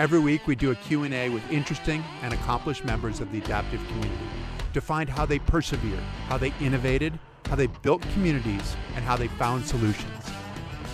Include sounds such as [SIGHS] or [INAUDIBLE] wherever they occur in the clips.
Every week we do a Q&A with interesting and accomplished members of the adaptive community to find how they persevered, how they innovated, how they built communities, and how they found solutions.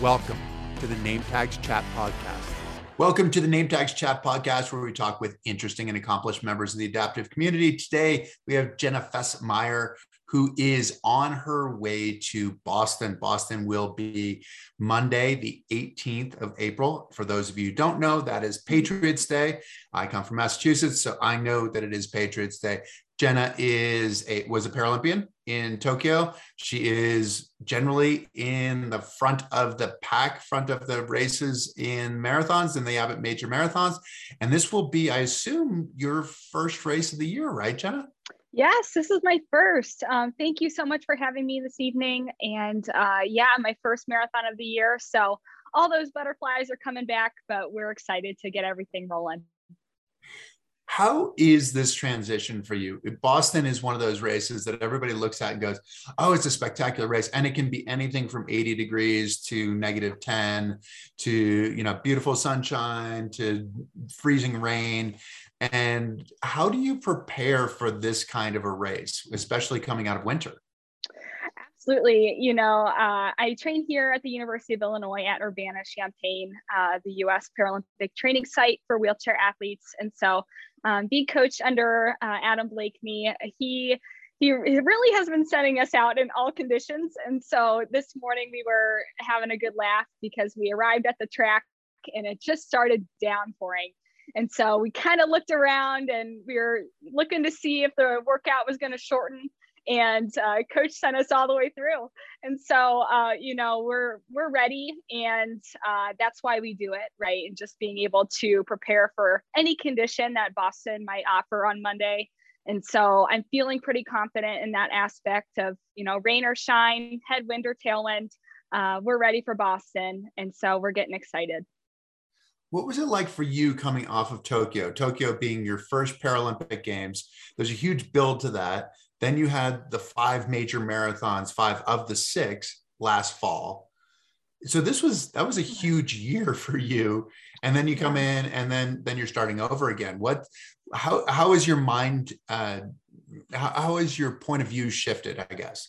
Welcome to the Name Tags Chat Podcast. Welcome to the Name Tags Chat Podcast, where we talk with interesting and accomplished members of the adaptive community. Today, we have Jenna Fesemyer, who is on her way to Boston. Boston will be Monday, the 18th of April. For those of you who don't know, that is Patriots Day. I come from Massachusetts, so I know that it is Patriots Day. Jenna is a was a Paralympian in Tokyo. She is generally in the front of the pack, front of the races in marathons and the Abbott Major Marathons. And this will be, I assume, your first race of the year, right, Jenna? Yes, this is my first. Um, thank you so much for having me this evening. And uh, yeah, my first marathon of the year. So all those butterflies are coming back, but we're excited to get everything rolling. How is this transition for you? Boston is one of those races that everybody looks at and goes, "Oh, it's a spectacular race," and it can be anything from 80 degrees to negative 10 to you know beautiful sunshine to freezing rain. And how do you prepare for this kind of a race, especially coming out of winter? Absolutely. You know, uh, I train here at the University of Illinois at Urbana Champaign, uh, the US Paralympic training site for wheelchair athletes. And so, um, being coached under uh, Adam Bleakney, he he really has been sending us out in all conditions. And so this morning we were having a good laugh because we arrived at the track and it just started downpouring. And so we kind of looked around and we were looking to see if the workout was going to shorten. And uh, coach sent us all the way through. And so uh, you know we're we're ready and uh, that's why we do it right? And just being able to prepare for any condition that boston might offer on monday. And so i'm feeling pretty confident in that aspect of you know rain or shine headwind or tailwind uh, we're ready for boston. And so we're getting excited what was it like for you coming off of Tokyo? Tokyo being your first Paralympic Games. There's a huge build to that. Then you had the five major marathons, five of the six last fall. So this was that was a huge year for you. And then you come in and then then you're starting over again. What how how is your mind uh how, how is your point of view shifted, I guess?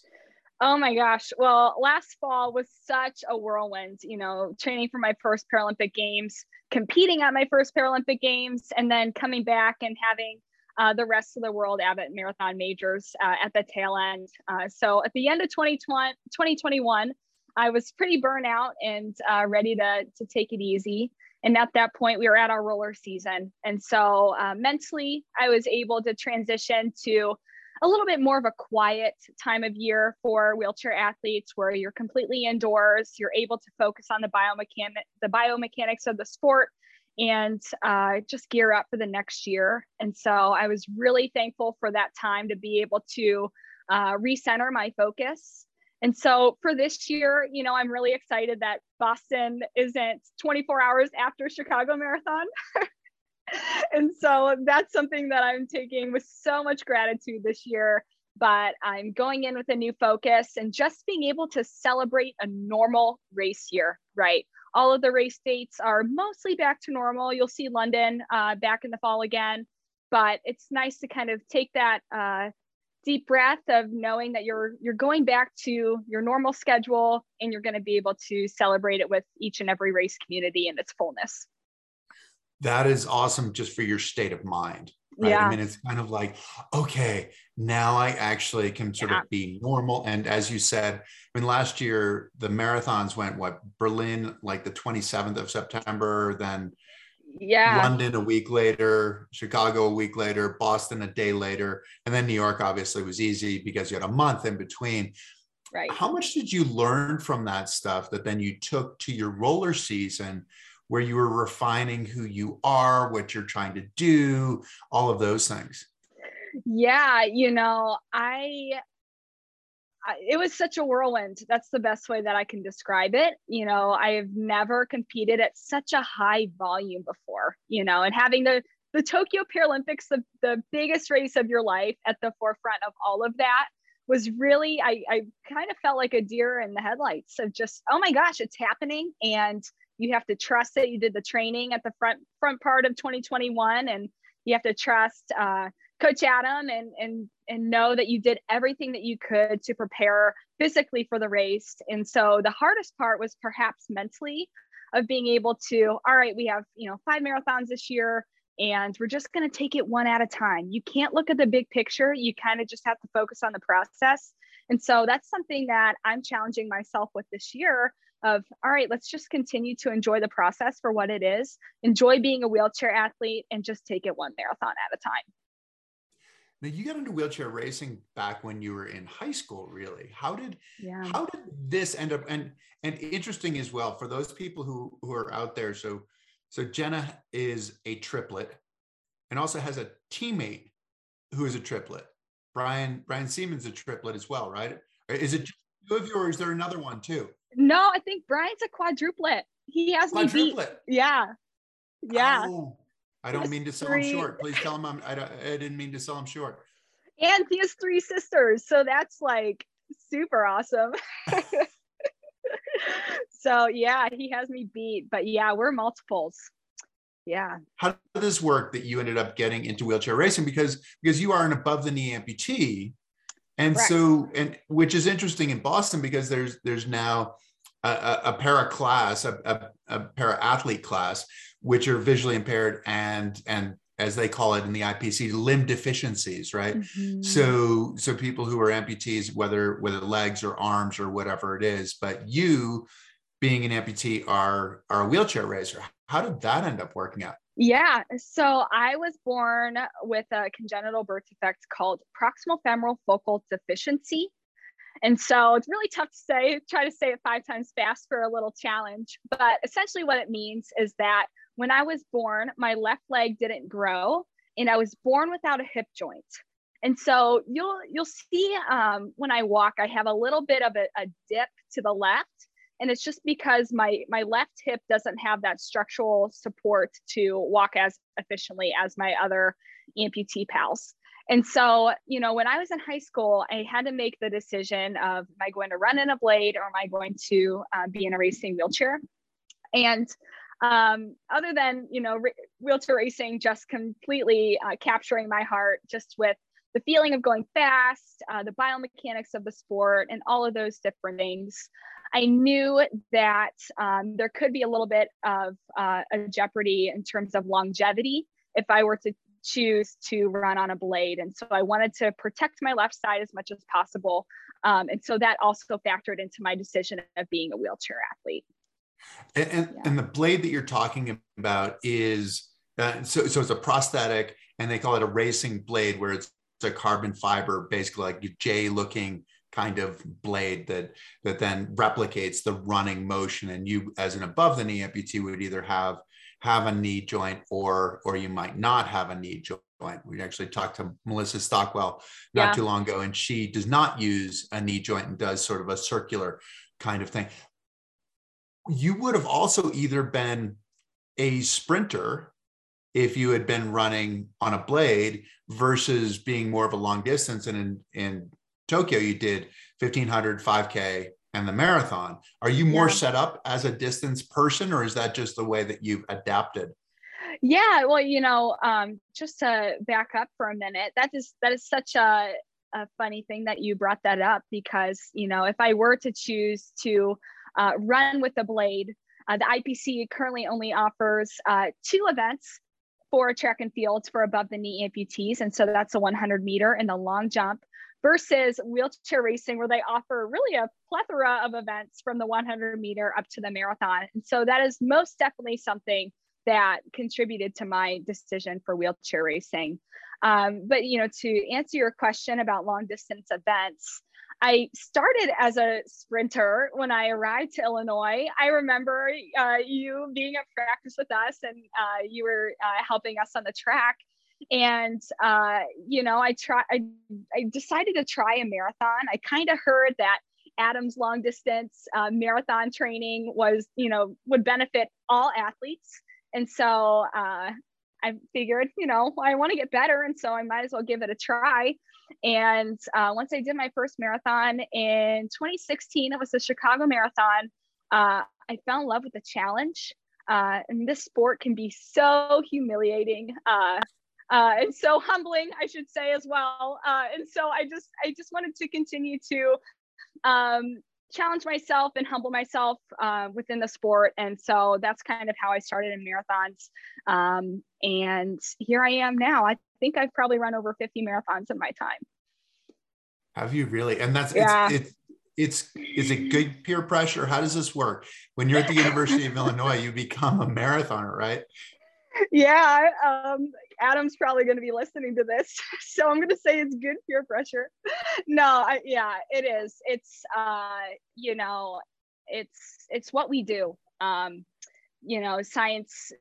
Oh my gosh. Well, last fall was such a whirlwind, you know, training for my first Paralympic Games, competing at my first Paralympic Games, and then coming back and having uh, the rest of the world Abbott Marathon majors uh, at the tail end. Uh, so at the end of 2020, 2021, I was pretty burnout and uh, ready to, to take it easy. And at that point, we were at our roller season. And so uh, mentally, I was able to transition to a little bit more of a quiet time of year for wheelchair athletes where you're completely indoors, you're able to focus on the biomechanic the biomechanics of the sport and uh, just gear up for the next year. And so I was really thankful for that time to be able to uh, recenter my focus. And so for this year, you know, I'm really excited that Boston isn't 24 hours after Chicago Marathon. [LAUGHS] [LAUGHS] and so that's something that I'm taking with so much gratitude this year. But I'm going in with a new focus and just being able to celebrate a normal race year, right? all of the race dates are mostly back to normal. You'll see London uh, back in the fall again, but it's nice to kind of take that uh, deep breath of knowing that you're you're going back to your normal schedule and you're going to be able to celebrate it with each and every race community in its fullness. That is awesome just for your state of mind. Right? Yeah. I mean, it's kind of like, okay, now I actually can sort yeah. of be normal. And as you said, I mean, last year the marathons went what Berlin like the 27th of September, then yeah, London a week later, Chicago a week later, Boston a day later, and then New York obviously was easy because you had a month in between. Right. How much did you learn from that stuff that then you took to your roller season? Where you were refining who you are, what you're trying to do, all of those things? Yeah, you know, I it was such a whirlwind. That's the best way that I can describe it. You know, I have never competed at such a high volume before, you know, and having the the Tokyo Paralympics, the, the biggest race of your life at the forefront of all of that was really, I, I kind of felt like a deer in the headlights of just, oh my gosh, it's happening. And you have to trust that you did the training at the front front part of 2021 and you have to trust uh, coach adam and and and know that you did everything that you could to prepare physically for the race. And so the hardest part was perhaps mentally of being able to all right we have you know five marathons this year and we're just going to take it one at a time. You can't look at the big picture. You kind of just have to focus on the process. And so that's something that i'm challenging myself with this year of all right let's just continue to enjoy the process for what it is. Enjoy being a wheelchair athlete and just take it one marathon at a time. Now you got into wheelchair racing back when you were in high school really. How did yeah. how did this end up and and interesting as well for those people who who are out there so so jenna is a triplet and also has a teammate who is a triplet. Brian brian Siemann a triplet as well right? Is it just two of you or is there another one too no, I think Brian's a quadruplet. He has quadruplet. me beat. Yeah. Yeah. Oh, I don't mean to sell three. him short. Please tell him I'm, I, I didn't mean to sell him short. And he has three sisters. So that's like super awesome. [LAUGHS] so yeah, he has me beat. But yeah, we're multiples. Yeah. How did this work that you ended up getting into wheelchair racing? Because because you are an above the knee amputee. And Correct. so, and which is interesting in Boston because there's there's now a, a, a para class, a, a, a para athlete class, which are visually impaired and and as they call it in the IPC, limb deficiencies, right? Mm-hmm. So so people who are amputees, whether whether legs or arms or whatever it is, but you being an amputee are are a wheelchair racer. How did that end up working out? Yeah. So I was born with a congenital birth defect called proximal femoral focal deficiency. And so it's really tough to say, try to say it five times fast for a little challenge. But essentially, what it means is that when I was born, my left leg didn't grow and I was born without a hip joint. And so you'll you'll see um, when I walk, I have a little bit of a, a dip to the left and it's just because my my left hip doesn't have that structural support to walk as efficiently as my other amputee pals and so you know when i was in high school i had to make the decision of am i going to run in a blade or am i going to uh, be in a racing wheelchair? And um, other than you know re- wheelchair racing just completely uh, capturing my heart just with the feeling of going fast uh, the biomechanics of the sport and all of those different things I knew that um, there could be a little bit of uh, a jeopardy in terms of longevity if I were to choose to run on a blade. And so I wanted to protect my left side as much as possible. Um, and so that also factored into my decision of being a wheelchair athlete. And, and, yeah. and the blade that you're talking about is uh, so, so it's a prosthetic and they call it a racing blade where it's, it's a carbon fiber, basically like a J looking kind of blade that that then replicates the running motion and you as an above the knee amputee would either have have a knee joint or or you might not have a knee joint. We actually talked to melissa stockwell not yeah. too long ago and she does not use a knee joint and does sort of a circular kind of thing. You would have also either been a sprinter if you had been running on a blade versus being more of a long distance. And in, in Tokyo, you did 1500, 5K, and the marathon. Are you more yeah. set up as a distance person, or is that just the way that you've adapted? Yeah, well, you know, um, just to back up for a minute, that is that is such a, a funny thing that you brought that up because you know, if I were to choose to uh, run with the blade, uh, the IPC currently only offers uh, two events for track and field for above the knee amputees, and so that's a 100 meter and the long jump versus wheelchair racing, where they offer really a plethora of events from the 100 meter up to the marathon. And so that is most definitely something that contributed to my decision for wheelchair racing. Um, but you know, to answer your question about long distance events, I started as a sprinter when I arrived to Illinois. I remember uh, you being at practice with us, and uh, you were uh, helping us on the track and uh, you know i try I, I decided to try a marathon. I kind of heard that adam's long distance uh, marathon training was you know would benefit all athletes. And so uh, i figured you know i want to get better and so i might as well give it a try. And uh, once i did my first marathon in 2016 it was the chicago marathon uh, I fell in love with the challenge. Uh, and this sport can be so humiliating uh, uh, and so [LAUGHS] humbling, I should say as well. Uh, and so I just I just wanted to continue to um, challenge myself and humble myself uh, within the sport. And so that's kind of how I started in marathons. Um, and here I am now. I think I've probably run over 50 marathons in my time. Have you really? And that's yeah. it's, it's it's is it good peer pressure? How does this work? When you're at the University of [LAUGHS] Illinois, you become a marathoner, right? Yeah, um, Adam's probably going to be listening to this, [LAUGHS] so I'm going to say it's good peer pressure. [LAUGHS] No, I, yeah, it is. It's uh, you know, it's it's what we do. Um, you know, science.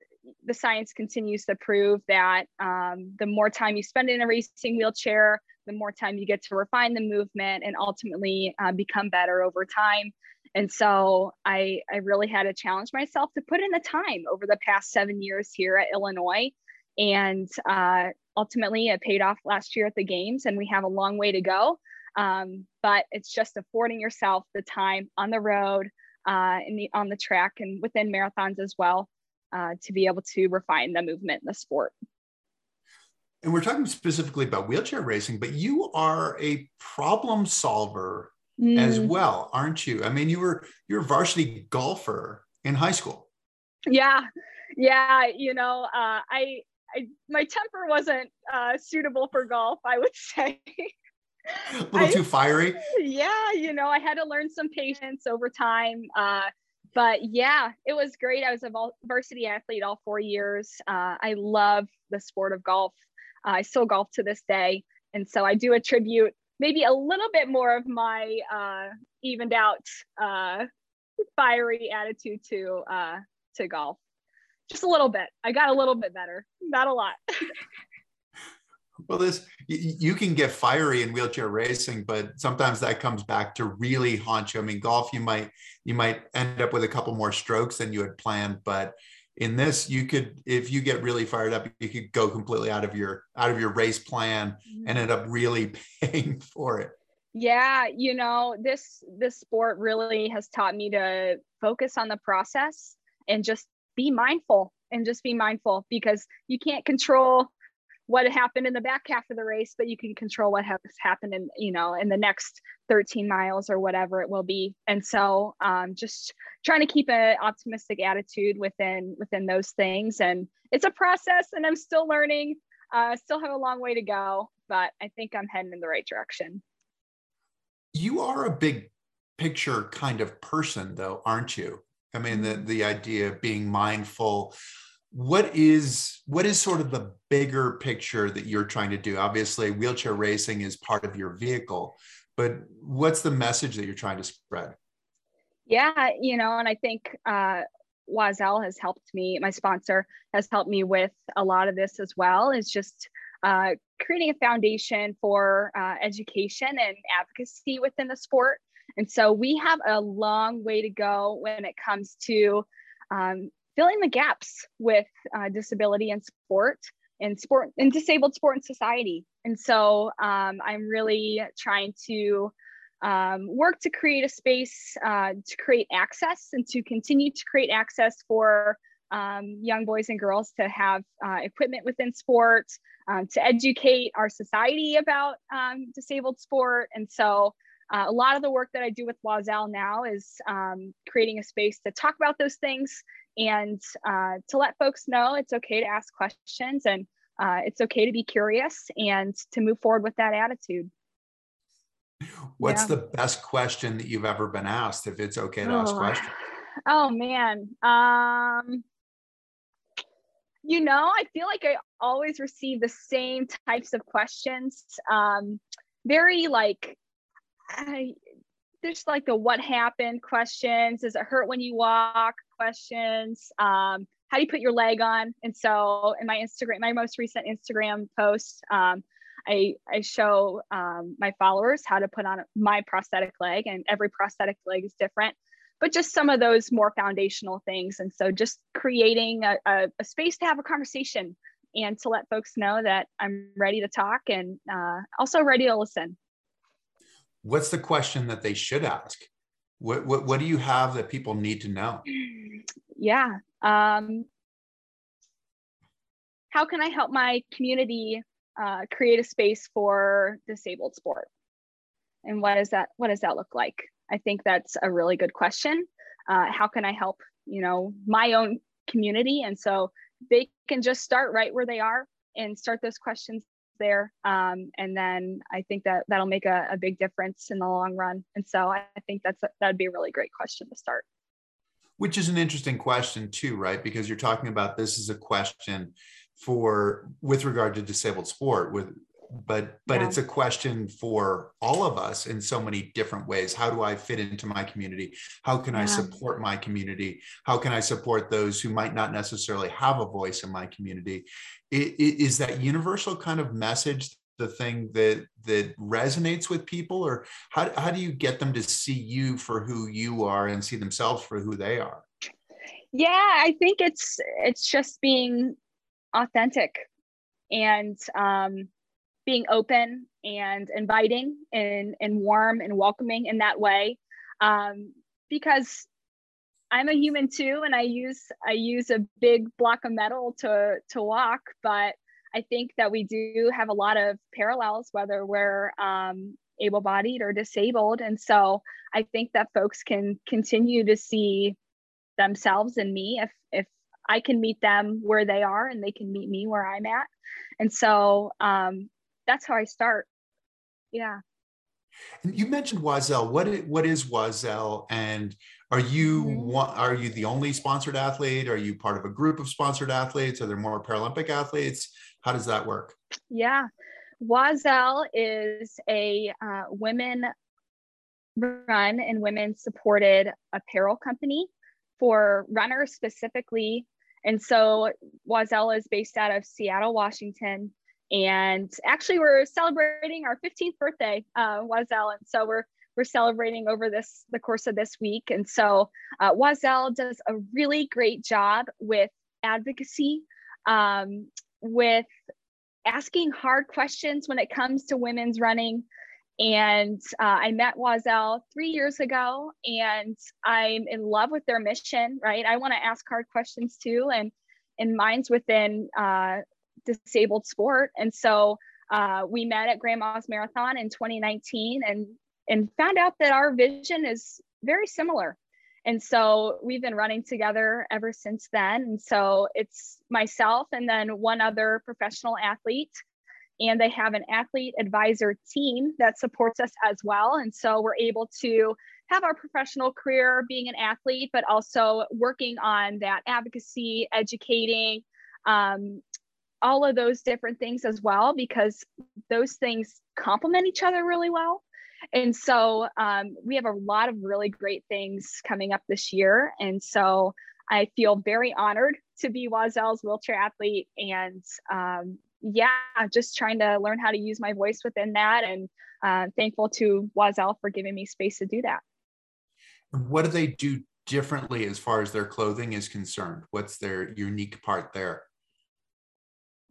The science continues to prove that um, the more time you spend in a racing wheelchair, the more time you get to refine the movement and ultimately uh, become better over time. And so I, I really had to challenge myself to put in the time over the past seven years here at Illinois and uh, ultimately, it paid off last year at the games, and we have a long way to go. Um, but it's just affording yourself the time on the road, uh, in the on the track, and within marathons as well, uh, to be able to refine the movement in the sport. And we're talking specifically about wheelchair racing, but you are a problem solver mm. as well, aren't you? I mean, you were you're a varsity golfer in high school. Yeah, yeah. You know, uh, I I, my temper wasn't uh, suitable for golf, I would [LAUGHS] say. a little I, too fiery. Yeah, you know, I had to learn some patience over time. Uh, but yeah, it was great. I was a varsity athlete all four years. Uh, I love the sport of golf. Uh, I still golf to this day, and so I do attribute maybe a little bit more of my uh, evened out, uh, fiery attitude to to golf just a little bit. I got a little bit better, not a lot. [LAUGHS] well, this you can get fiery in wheelchair racing, but sometimes that comes back to really haunt you. I mean, golf, you might you might end up with a couple more strokes than you had planned, but in this you could if you get really fired up you could go completely out of your out of your race plan mm-hmm. and end up really [LAUGHS] paying for it yeah you know this this sport really has taught me to focus on the process and just be mindful and just be mindful because you can't control what happened in the back half of the race, but you can control what has happened in, you know, in the next 13 miles or whatever it will be. And so um, just trying to keep an optimistic attitude within within those things. And it's a process and I'm still learning. Uh, still have a long way to go, but I think I'm heading in the right direction. You are a big picture kind of person though, aren't you? I mean, the, the idea of being mindful. What is what is sort of the bigger picture that you're trying to do? Obviously, wheelchair racing is part of your vehicle, but what's the message that you're trying to spread? Yeah, you know, and I think uh, Oiselle has helped me. My sponsor has helped me with a lot of this as well. Is just uh, creating a foundation for uh, education and advocacy within the sport. And so we have a long way to go when it comes to um, filling the gaps with uh, disability and sport and sport and disabled sport and society. And so um, I'm really trying to um, work to create a space uh, to create access and to continue to create access for um, young boys and girls to have uh, equipment within sport, um, to educate our society about um, disabled sport. And so uh, a lot of the work that I do with Oiselle now is um, creating a space to talk about those things and uh, to let folks know it's okay to ask questions and uh, it's okay to be curious and to move forward with that attitude. What's yeah. the best question that you've ever been asked if it's okay to oh. ask questions? Oh man. Um, you know, I feel like I always receive the same types of questions. Um, very like I, there's like the what happened questions. Does it hurt when you walk questions? Um, how do you put your leg on? And so in my Instagram, my most recent Instagram post, um, I, I show um, my followers how to put on my prosthetic leg, and every prosthetic leg is different, but just some of those more foundational things. And so just creating a, a, a space to have a conversation and to let folks know that I'm ready to talk and uh, also ready to listen what's the question that they should ask? What, what, what do you have that people need to know? Yeah. Um, how can I help my community uh, create a space for disabled sport? And what is that what does that look like? I think that's a really good question. Uh, how can I help you know my own community? And so they can just start right where they are and start those questions there. Um, and then I think that that'll make a, a, big difference in the long run. And so I, I think that's that'd be a really great question to start. Which is an interesting question too, right? Because you're talking about this as a question for with regard to disabled sport with but but yeah. it's a question for all of us in so many different ways. How do i fit into my community? How can yeah. i support my community? How can i support those who might not necessarily have a voice in my community? Is that universal kind of message the thing that that resonates with people or how, how do you get them to see you for who you are and see themselves for who they are? Yeah i think it's it's just being authentic and um, being open and inviting and, and warm and welcoming in that way um, because i'm a human too and i use i use a big block of metal to to walk but i think that we do have a lot of parallels whether we're um, able-bodied or disabled and so i think that folks can continue to see themselves and me if if I can meet them where they are and they can meet me where I'm at. And so um, that's how I start. Yeah. And you mentioned Oiselle. What is, what is Oiselle? And are you mm-hmm. are you the only sponsored athlete? Are you part of a group of sponsored athletes? Are there more Paralympic athletes? How does that work? Yeah, Oiselle is a uh, women run and women supported apparel company for runners specifically and so Oiselle is based out of Seattle, Washington. And actually, we're celebrating our 15th birthday, uh, Oiselle. And so we're we're celebrating over this the course of this week. And so uh, Oiselle does a really great job with advocacy, um, with asking hard questions when it comes to women's running, and uh, I met Oiselle three years ago, and I'm in love with their mission. Right, I want to ask hard questions too, and and mine's within uh, disabled sport. And so uh, we met at Grandma's Marathon in 2019, and and found out that our vision is very similar. And so we've been running together ever since then. And so it's myself and then one other professional athlete and they have an athlete advisor team that supports us as well. And so we're able to have our professional career being an athlete, but also working on that advocacy, educating, um, all of those different things as well, because those things complement each other really well. And so um, we have a lot of really great things coming up this year. And so I feel very honored to be Oiselle's wheelchair athlete and um, yeah, just trying to learn how to use my voice within that and uh, thankful to Oiselle for giving me space to do that. What do they do differently as far as their clothing is concerned? What's their unique part there?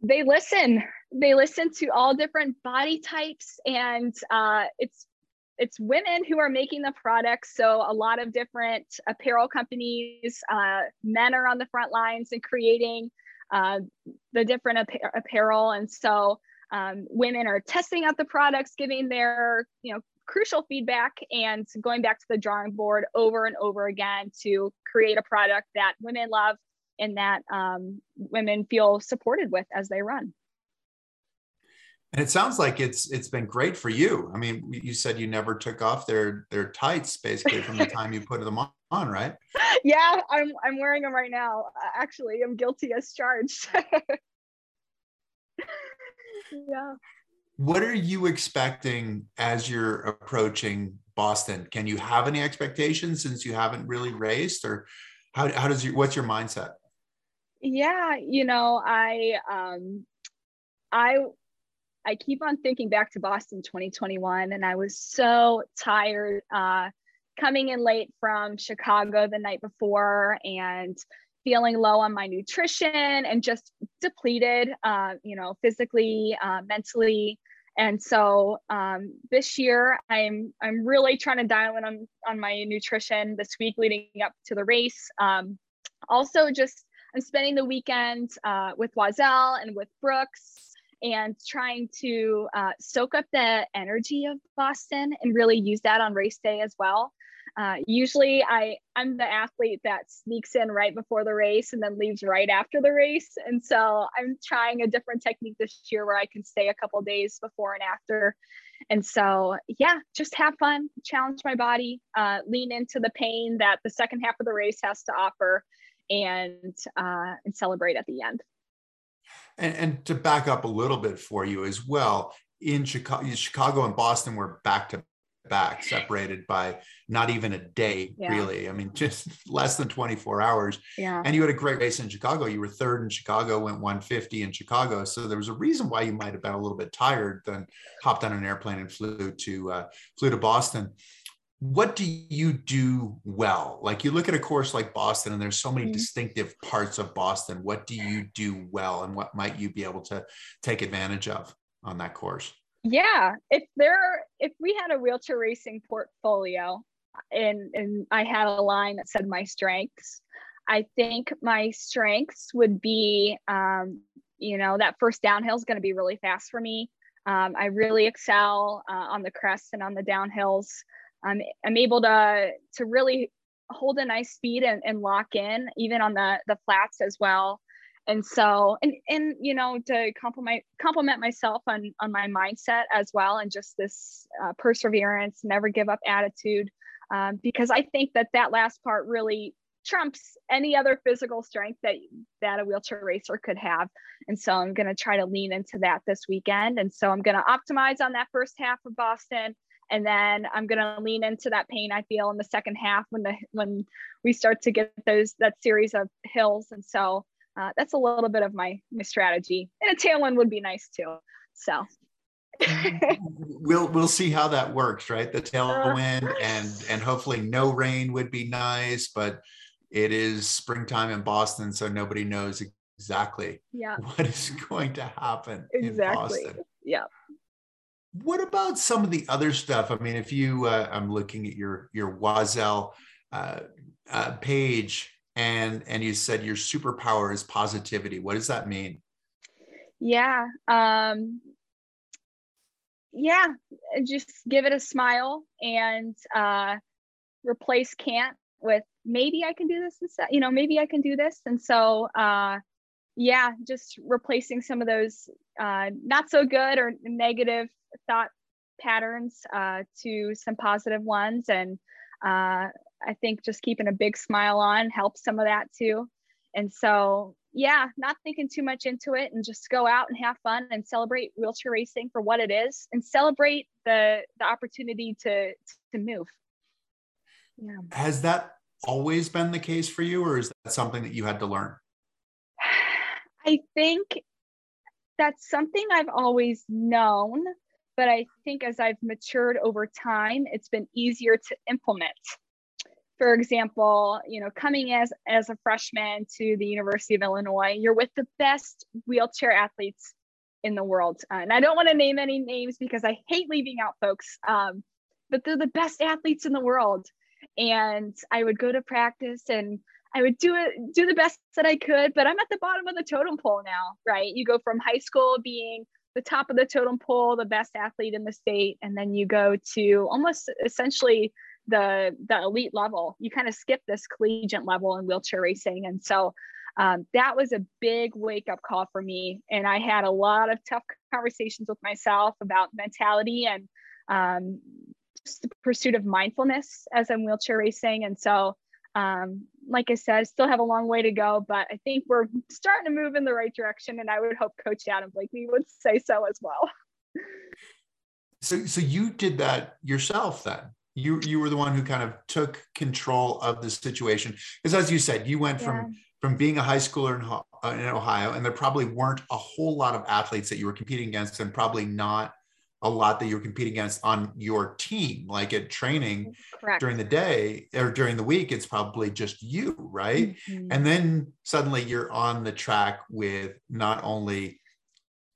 They listen. They listen to all different body types, and uh, it's it's women who are making the products. So a lot of different apparel companies, uh, men are on the front lines and creating uh, the different ap- apparel. And so um, women are testing out the products, giving their, you know, crucial feedback and going back to the drawing board over and over again to create a product that women love and that um, women feel supported with as they run. And it sounds like it's it's been great for you. I mean, you said you never took off their their tights basically from the [LAUGHS] time you put them on, right? Yeah, I'm I'm wearing them right now. Actually, I'm guilty as charged. [LAUGHS] yeah. What are you expecting as you're approaching Boston? Can you have any expectations since you haven't really raced, or how how does your what's your mindset? Yeah, you know, I um I I keep on thinking back to Boston 2021, and I was so tired uh, coming in late from Chicago the night before and feeling low on my nutrition and just depleted, uh, you know, physically, uh, mentally. And so um, this year, I'm I'm really trying to dial in on on my nutrition this week leading up to the race. Um, also, just I'm spending the weekend uh, with Oiselle and with Brooks and trying to uh, soak up the energy of Boston and really use that on race day as well. Uh, usually I I'm the athlete that sneaks in right before the race and then leaves right after the race. And so I'm trying a different technique this year where I can stay a couple days before and after. And so yeah, just have fun, challenge my body, uh, lean into the pain that the second half of the race has to offer, and uh, and celebrate at the end. And, and to back up a little bit for you as well, in Chicago, Chicago and Boston were back to back, separated by not even a day, yeah. really. I mean, [LAUGHS] just less than 24 hours. Yeah. And you had a great race in Chicago. You were third in Chicago, went 150 in Chicago. So there was a reason why you might have been a little bit tired, then hopped on an airplane and flew to uh, flew to Boston. What do you do well? Like you look at a course like Boston, and there's so many mm-hmm. distinctive parts of Boston. What do you do well, and what might you be able to take advantage of on that course? yeah if there if we had a wheelchair racing portfolio and and i had a line that said my strengths i think my strengths would be um, you know that first downhill is going to be really fast for me um, i really excel uh, on the crests and on the downhills um, i'm able to to really hold a nice speed and, and lock in even on the the flats as well. And so and and you know to compliment compliment myself on on my mindset as well and just this uh, perseverance never give up attitude um, because i think that that last part really trumps any other physical strength that that a wheelchair racer could have. And so i'm going to try to lean into that this weekend. And so i'm going to optimize on that first half of boston and then i'm going to lean into that pain i feel in the second half when the when we start to get those that series of hills and so uh, that's a little bit of my my strategy. And a tailwind would be nice too. So [LAUGHS] we'll we'll see how that works, right? The tailwind and and hopefully no rain would be nice, but it is springtime in Boston, so nobody knows exactly yeah. [LAUGHS] what is going to happen exactly. in Boston. Yeah. What about some of the other stuff? I mean, if you, uh, I'm looking at your your Oiselle uh, uh, page, and and you said your superpower is positivity. What does that mean? Yeah um yeah just give it a smile and uh replace can't with maybe i can do this instead you know maybe i can do this. And so uh yeah just replacing some of those uh not so good or negative thought patterns uh to some positive ones and uh I think just keeping a big smile on helps some of that too. And so, yeah, not thinking too much into it and just go out and have fun and celebrate wheelchair racing for what it is and celebrate the the opportunity to to move. Yeah. Has that always been the case for you or is that something that you had to learn? [SIGHS] I think that's something I've always known, but I think as I've matured over time, it's been easier to implement for example, you know, coming as as a freshman to the University of Illinois, you're with the best wheelchair athletes in the world. Uh, and I don't want to name any names because I hate leaving out folks, um, but they're the best athletes in the world. And I would go to practice and I would do it, do the best that I could, but I'm at the bottom of the totem pole now, right? You go from high school being the top of the totem pole, the best athlete in the state, and then you go to almost essentially the the elite level. You kind of skip this collegiate level in wheelchair racing, and so um, that was a big wake up call for me. And I had a lot of tough conversations with myself about mentality and um, just the pursuit of mindfulness as I'm wheelchair racing. And so, um, like I said, still have a long way to go, but I think we're starting to move in the right direction. And I would hope Coach Adam Bleakney would say so as well. So, so you did that yourself then? you you were the one who kind of took control of the situation because as you said you went yeah. from from being a high schooler in, uh, in ohio and there probably weren't a whole lot of athletes that you were competing against and probably not a lot that you're competing against on your team like at training Correct. during the day or during the week it's probably just you right mm-hmm. and then suddenly you're on the track with not only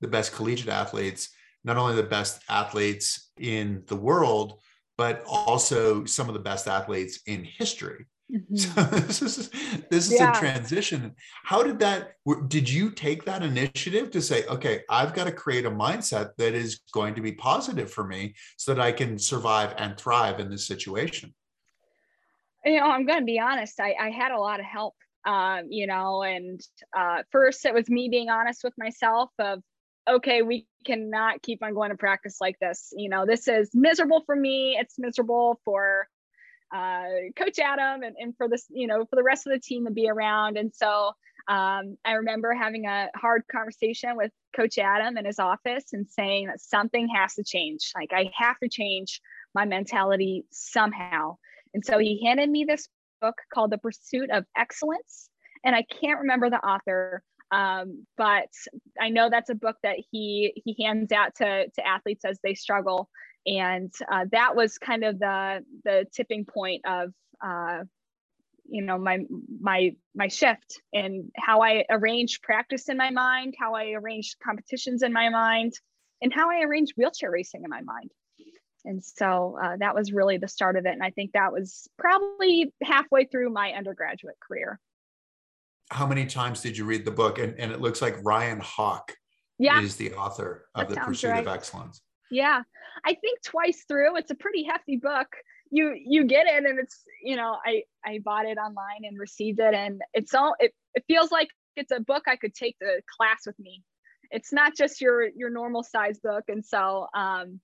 the best collegiate athletes not only the best athletes in the world, but also some of the best athletes in history. Mm-hmm. So [LAUGHS] this is this is yeah. a transition. How did that? Did you take that initiative to say, okay, I've got to create a mindset that is going to be positive for me, so that I can survive and thrive in this situation? You know, I'm going to be honest. I, I had a lot of help. Um, you know, and uh, first it was me being honest with myself of, okay, we cannot keep on going to practice like this. You know, this is miserable for me. It's miserable for uh, Coach Adam and, and for this, you know, for the rest of the team to be around. And so um, I remember having a hard conversation with Coach Adam in his office and saying that something has to change. Like I have to change my mentality somehow. And so he handed me this book called The Pursuit of Excellence. And I can't remember the author, um, but I know that's a book that he he hands out to, to athletes as they struggle and uh, that was kind of the the tipping point of uh, you know my my my shift in how I arrange practice in my mind, how I arrange competitions in my mind, and how I arrange wheelchair racing in my mind. And so uh, that was really the start of it. And I think that was probably halfway through my undergraduate career. How many times did you read the book? And, and it looks like Ryan Hawk yeah. is the author of that The Pursuit right. of Excellence. Yeah. I think twice through. It's a pretty hefty book. You you get it and it's, you know, I I bought it online and received it and it's all it, it feels like it's a book I could take to class with me. It's not just your your normal size book. And so um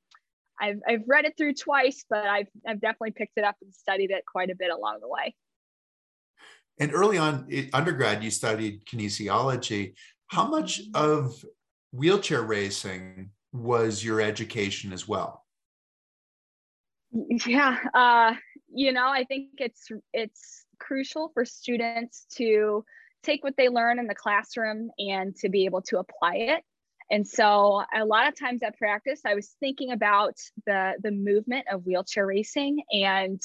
I've I've read it through twice, but I've I've definitely picked it up and studied it quite a bit along the way. And early on, undergrad, you studied kinesiology. How much of wheelchair racing was your education as well? [LAUGHS] Yeah, uh, you know, I think it's it's crucial for students to take what they learn in the classroom and to be able to apply it. And so a lot of times at practice, I was thinking about the the movement of wheelchair racing and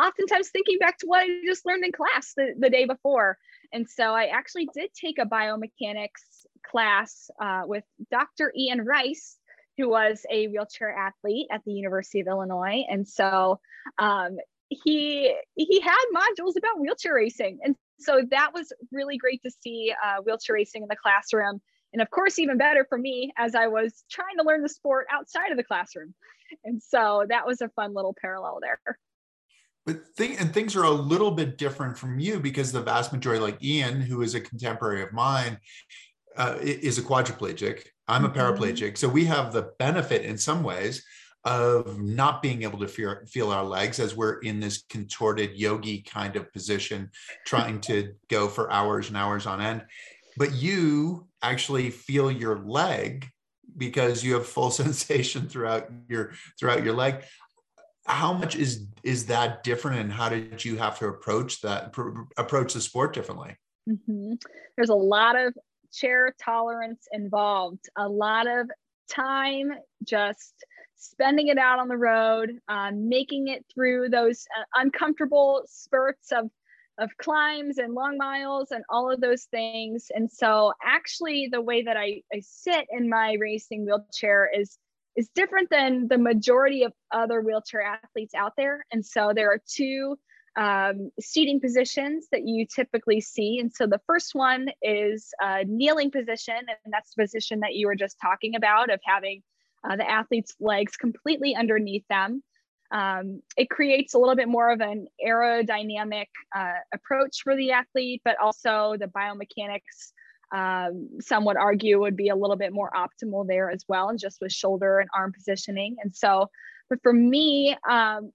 oftentimes thinking back to what I just learned in class the, the day before. And so I actually did take a biomechanics class uh, with Dr. Ian Rice, who was a wheelchair athlete at the University of Illinois. And so um, he he had modules about wheelchair racing. And so that was really great to see uh, wheelchair racing in the classroom. And of course, even better for me as I was trying to learn the sport outside of the classroom. And so that was a fun little parallel there. But thing, and things are a little bit different from you because the vast majority, like Ian, who is a contemporary of mine, uh, is a quadriplegic. I'm a mm-hmm. paraplegic. So we have the benefit in some ways of not being able to feel, feel our legs as we're in this contorted yogi kind of position, trying to go for hours and hours on end. But you actually feel your leg because you have full [LAUGHS] sensation throughout your throughout your leg how much is is that different and how did you have to approach that pr- approach the sport differently mm-hmm. there's a lot of chair tolerance involved, a lot of time just spending it out on the road, um, making it through those uh, uncomfortable spurts of of climbs and long miles and all of those things. And so actually the way that I, I sit in my racing wheelchair is is different than the majority of other wheelchair athletes out there. And so there are two um, seating positions that you typically see. And so the first one is a kneeling position, and that's the position that you were just talking about of having uh, the athlete's legs completely underneath them. Um, it creates a little bit more of an aerodynamic uh, approach for the athlete, but also the biomechanics. Um, some would argue would be a little bit more optimal there as well, and just with shoulder and arm positioning. And so, but for me, um,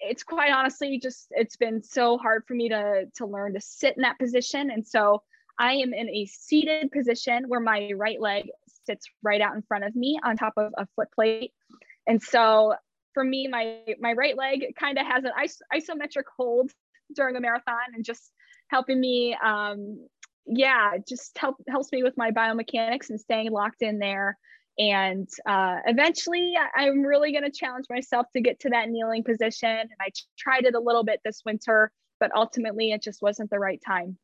it's quite honestly just it's been so hard for me to to learn to sit in that position. And so i am in a seated position where my right leg sits right out in front of me on top of a foot plate. And so for me my my right leg kind of has an is- isometric hold during a marathon and just helping me um yeah just help helps me with my biomechanics and staying locked in there and uh, eventually, I'm really going to challenge myself to get to that kneeling position. And I tried it a little bit this winter, but ultimately, it just wasn't the right time.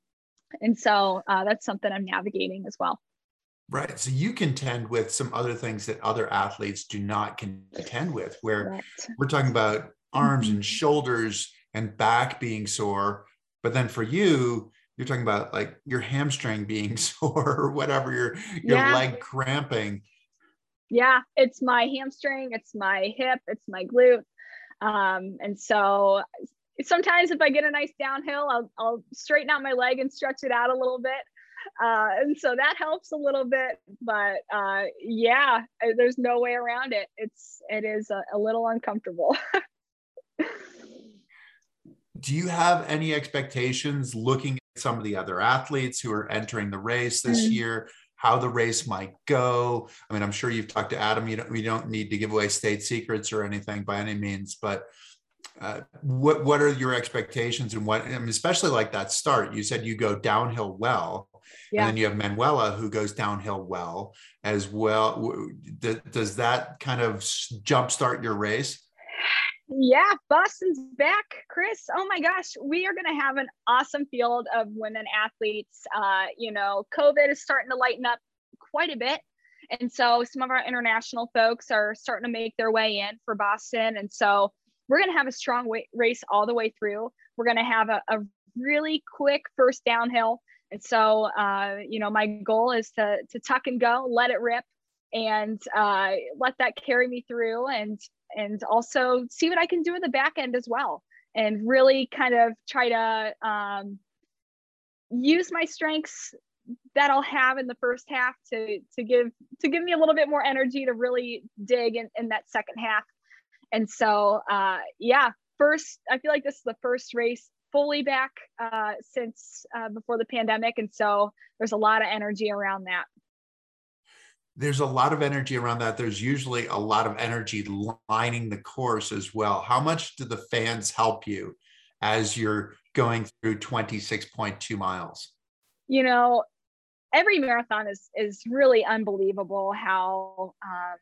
And so uh, that's something I'm navigating as well. Right. So you contend with some other things that other athletes do not contend with, where right. we're talking about arms mm-hmm. and shoulders and back being sore. But then for you, you're talking about like your hamstring being [LAUGHS] sore or whatever, your your yeah. leg cramping. Yeah, it's my hamstring, it's my hip, it's my glute. Um, and so sometimes if I get a nice downhill, I'll, I'll straighten out my leg and stretch it out a little bit. Uh, and so that helps a little bit, but uh, yeah, there's no way around it. It's, it is a, a little uncomfortable. [LAUGHS] Do you have any expectations looking at some of the other athletes who are entering the race this mm-hmm. year? How the race might go? I mean, I'm sure you've talked to Adam. You don't, we don't need to give away state secrets or anything by any means, but uh, what what are your expectations and what I mean, especially like that start? You said you go downhill well, yeah. and then you have Manuela who goes downhill well as well. Does that kind of jumpstart your race? Yeah, Boston's back, Chris. Oh my gosh, we are going to have an awesome field of women athletes. Uh, you know, COVID is starting to lighten up quite a bit. And so some of our international folks are starting to make their way in for Boston. And so we're going to have a strong race all the way through. We're going to have a, a, really quick first downhill. And so, uh, you know, my goal is to, to tuck and go, let it rip and uh, let that carry me through and, and also see what I can do in the back end as well. And really kind of try to um, use my strengths that I'll have in the first half to to give to give me a little bit more energy to really dig in, in that second half and so, uh, yeah, first, I feel like this is the first race fully back uh, since uh, before the pandemic. And so there's a lot of energy around that. There's a lot of energy around that. There's usually a lot of energy lining the course as well. How much do the fans help you as you're going through 26.2 miles? You know, every marathon is is really unbelievable how um,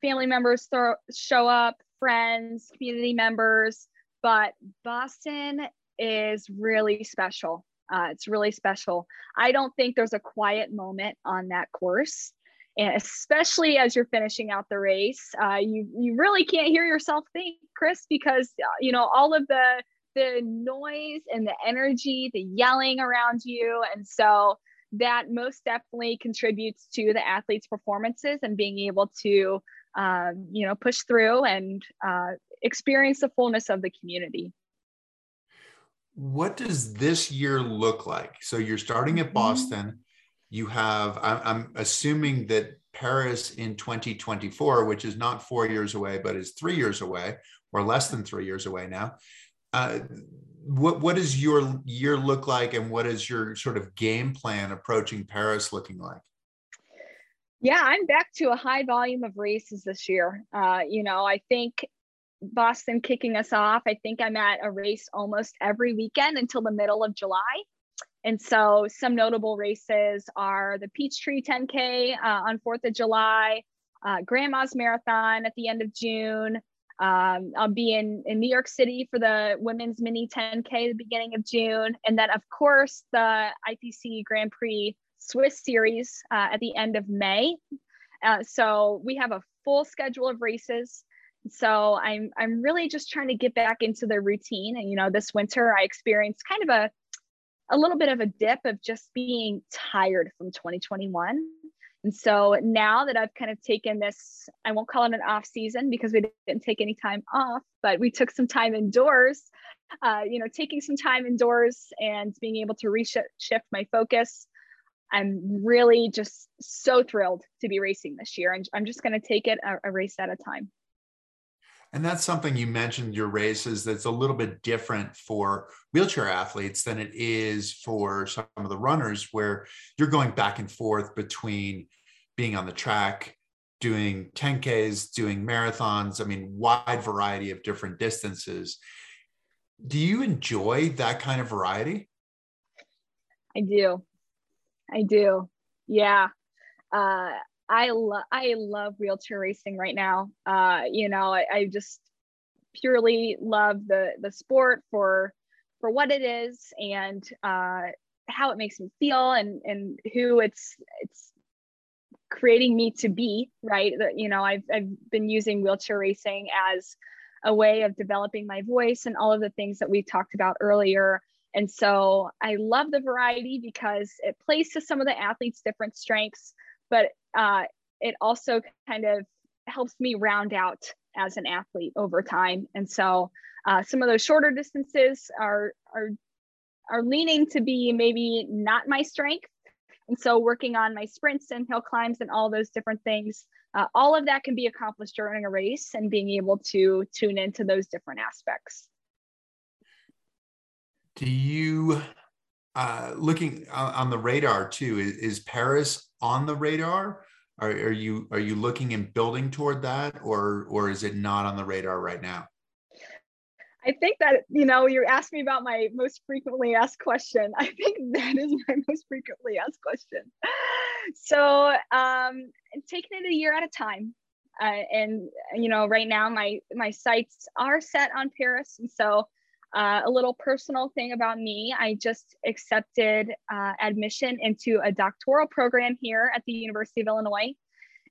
family members throw, show up, friends, community members, but Boston is really special. Uh, it's really special. I don't think there's a quiet moment on that course. And especially as you're finishing out the race, uh, you you really can't hear yourself think, Chris, because uh, you know all of the the noise and the energy, the yelling around you, and so that most definitely contributes to the athletes' performances and being able to um, you know, push through and uh, experience the fullness of the community. What does this year look like? So you're starting at mm-hmm. Boston. You have, I'm assuming that Paris in 2024, which is not four years away, but is three years away or less than three years away now. Uh, what what does your year look like, and what is your sort of game plan approaching Paris looking like? Yeah, I'm back to a high volume of races this year. Uh, you know, I think Boston kicking us off. I think I'm at a race almost every weekend until the middle of July. And so some notable races are the Peachtree 10K uh, on 4th of July, uh, Grandma's Marathon at the end of June. Um, I'll be in, in New York City for the Women's Mini 10K at the beginning of June. And then, of course, the IPC Grand Prix Swiss series uh, at the end of May. Uh, so we have a full schedule of races. So I'm I'm really just trying to get back into the routine. And you know, this winter I experienced kind of a a little bit of a dip of just being tired from 2021. And so now that I've kind of taken this, I won't call it an off season because we didn't take any time off, but we took some time indoors. Uh, you know, taking some time indoors and being able to reshift my focus I'm really just so thrilled to be racing this year. And I'm just going to take it a, a, race at a time. And that's something you mentioned your races that's a little bit different for wheelchair athletes than it is for some of the runners, where you're going back and forth between being on the track, doing 10Ks, doing marathons. I mean, wide variety of different distances. Do you enjoy that kind of variety? I do. I do. Yeah. Uh, I love I love wheelchair racing right now. Uh, you know, I, I just purely love the the sport for for what it is and uh, how it makes me feel and and who it's it's creating me to be right you know I've, I've been using wheelchair racing as a way of developing my voice and all of the things that we talked about earlier and so i love the variety because it plays to some of the athletes different strengths but uh, it also kind of helps me round out as an athlete over time and so uh, some of those shorter distances are are are leaning to be maybe not my strength and so working on my sprints and hill climbs and all those different things, uh, all of that can be accomplished during a race and being able to tune into those different aspects. Do you, uh, looking on the radar too, is, is Paris on the radar? Are, are you are you looking and building toward that, or or is it not on the radar right now? I think that, you know, you asked me about my most frequently asked question. I think that is my [LAUGHS] most frequently asked question. So, um, taking it a year at a time. Uh, and you know, right now my my sights are set on Paris, and so uh, a little personal thing about me: I just accepted uh, admission into a doctoral program here at the University of Illinois,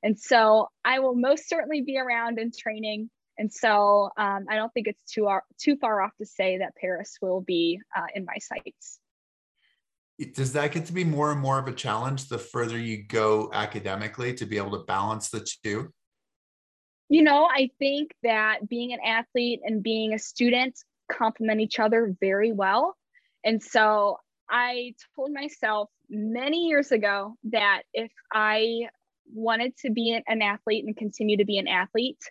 and so I will most certainly be around in training and so um, I don't think it's too, too far off to say that Paris will be uh, in my sights. Does that get to be more and more of a challenge the further you go academically to be able to balance the two? You know, I think that being an athlete and being a student complement each other very well. And so I told myself many years ago that if I wanted to be an athlete and continue to be an athlete,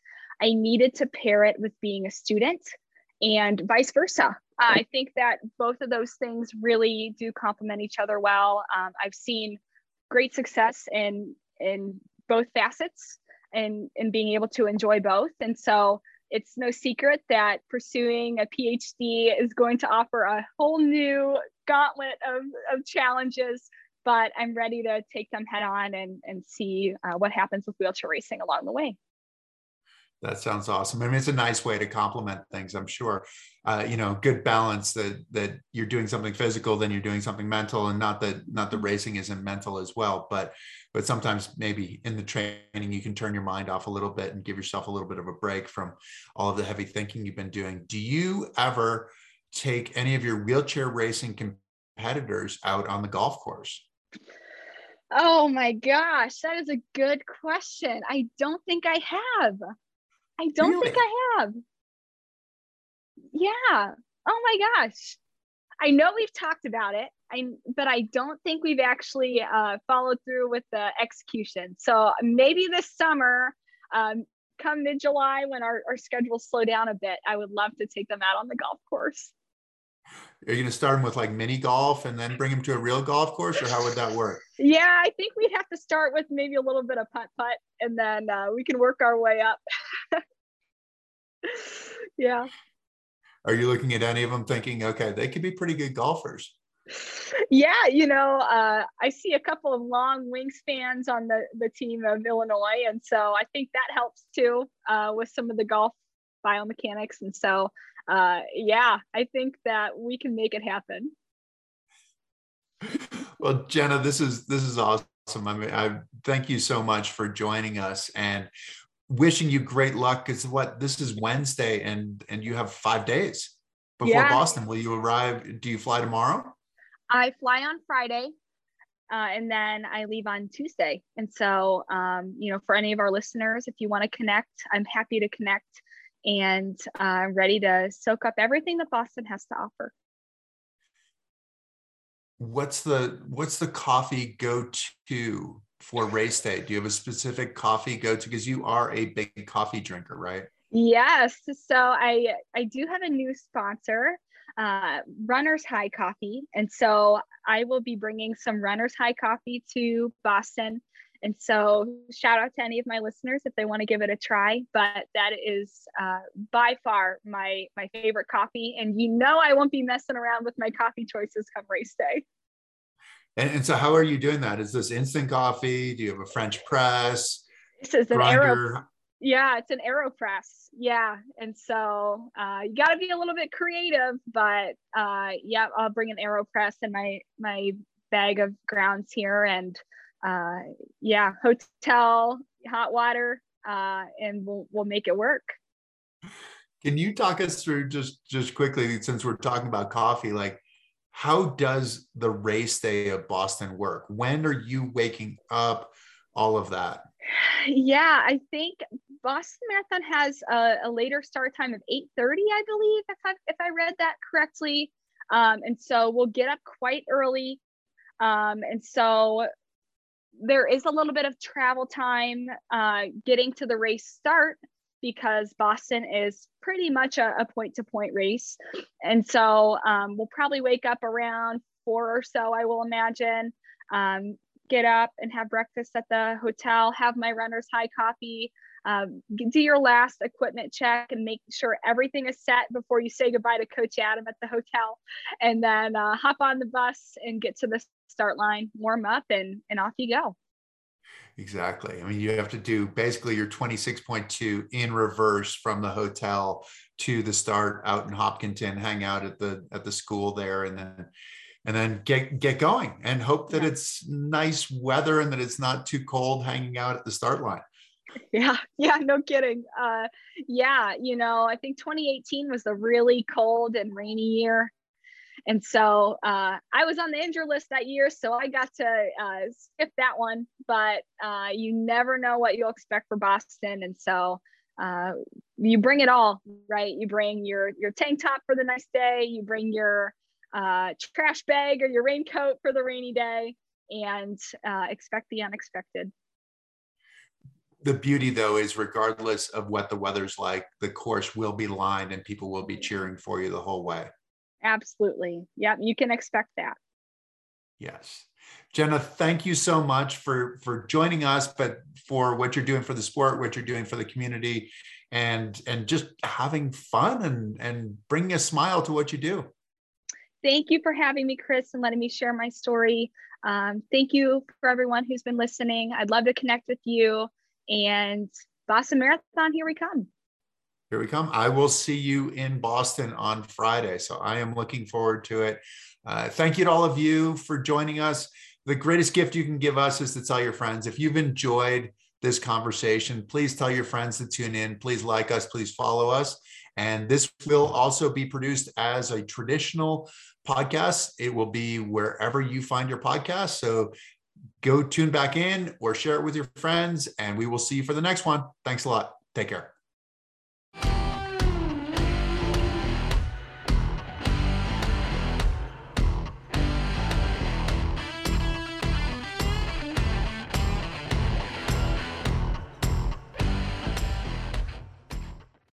I needed to pair it with being a student and vice versa. I think that both of those things really do complement each other well. Um, I've seen great success in in both facets and and being able to enjoy both. And so it's no secret that pursuing a PhD is going to offer a whole new gauntlet of, of challenges, but I'm ready to take them head on and, and see uh, what happens with wheelchair racing along the way. That sounds awesome. I mean, it's a nice way to complement things. I'm sure, uh, you know, good balance that that you're doing something physical, then you're doing something mental, and not that not the racing isn't mental as well. But but sometimes maybe in the training you can turn your mind off a little bit and give yourself a little bit of a break from all of the heavy thinking you've been doing. Do you ever take any of your wheelchair racing competitors out on the golf course? Oh my gosh, that is a good question. I don't think I have. I don't really? think I have. Yeah. Oh my gosh. I know we've talked about it, I but I don't think we've actually uh, followed through with the execution. So maybe this summer, um, come mid July when our, our schedules slow down a bit, I would love to take them out on the golf course. Are you going to start them with like mini golf and then bring them to a real golf course, or how would that work? Yeah, I think we'd have to start with maybe a little bit of putt putt, and then uh, we can work our way up. [LAUGHS] yeah. Are you looking at any of them thinking, okay, they could be pretty good golfers? Yeah, you know, uh, I see a couple of long wingspans on the, the team of Illinois. And so I think that helps too uh, with some of the golf biomechanics. And so, uh, yeah, I think that we can make it happen. Well, Jenna, this is this is awesome. I mean, I thank you so much for joining us. And wishing you great luck because what this is Wednesday and and you have five days before yeah. Boston. Will you arrive? Do you fly tomorrow? I fly on Friday. Uh, and then I leave on Tuesday. And so, um, you know, for any of our listeners, if you want to connect, I'm happy to connect and uh, I'm ready to soak up everything that Boston has to offer. What's the what's the coffee go to for race day? Do you have a specific coffee go to? Because you are a big coffee drinker, right? Yes. So I I do have a new sponsor, uh, Runner's High Coffee, and so I will be bringing some Runner's High Coffee to Boston. And so, shout out to any of my listeners if they want to give it a try. But that is uh, by far my my favorite coffee, and you know I won't be messing around with my coffee choices come race day. And, and, so, how are you doing that? Is this instant coffee? Do you have a French press? This is an aero. Yeah, it's an aeropress. Yeah, and so uh, you got to be a little bit creative, but uh, yeah, I'll bring an aeropress in my my bag of grounds here, and uh, yeah, hotel, hot water, uh, and we'll we'll make it work. Can you talk us through just just quickly since we're talking about coffee, like how does the race day of Boston work? When are you waking up? All of that. [SIGHS] Yeah, I think Boston Marathon has a, a later start time of 8:30, I believe, if I if I read that correctly. Um, and so we'll get up quite early. Um, and so there is a little bit of travel time uh, getting to the race start because Boston is pretty much a point to point race. And so um, we'll probably wake up around four or so, I will imagine. Um, get up and have breakfast at the hotel, have my runner's high coffee, um, do your last equipment check and make sure everything is set before you say goodbye to Coach Adam at the hotel, and then uh, hop on the bus and get to the start line, warm up, and and off you go. Exactly. I mean, you have to do basically your 26.2 in reverse from the hotel to the start out in Hopkinton, hang out at the at the school there, and then and then get get going and hope that yeah. it's nice weather and that it's not too cold hanging out at the start line [LAUGHS] yeah yeah no kidding. Uh yeah you know i think 2018 was a really cold and rainy year. And so uh, i was on the injury list that year so i got to uh, skip that one. But uh, you never know what you'll expect for boston. And so uh, you bring it all right? You bring your your tank top for the nice day. You bring your uh, trash bag or your raincoat for the rainy day. And uh, expect the unexpected the beauty though is regardless of what the weather's like the course will be lined and people will be cheering for you the whole way. Absolutely. Yeah you can expect that. Yes. Jenna thank you so much for for joining us but for what you're doing for the sport what you're doing for the community and and just having fun and and bringing a smile to what you do. Thank you for having me chris and letting me share my story. Um, thank you for everyone who's been listening. I'd love to connect with you and Boston Marathon, here we come. Here we come. I will see you in Boston on Friday. So I am looking forward to it. Uh, thank you to all of you for joining us. The greatest gift you can give us is to tell your friends. If you've enjoyed this conversation, please tell your friends to tune in. Please like us, please follow us. And this will also be produced as a traditional podcast. It will be wherever you find your podcast. So go tune back in or share it with your friends. And we will see you for the next one. Thanks a lot. Take care.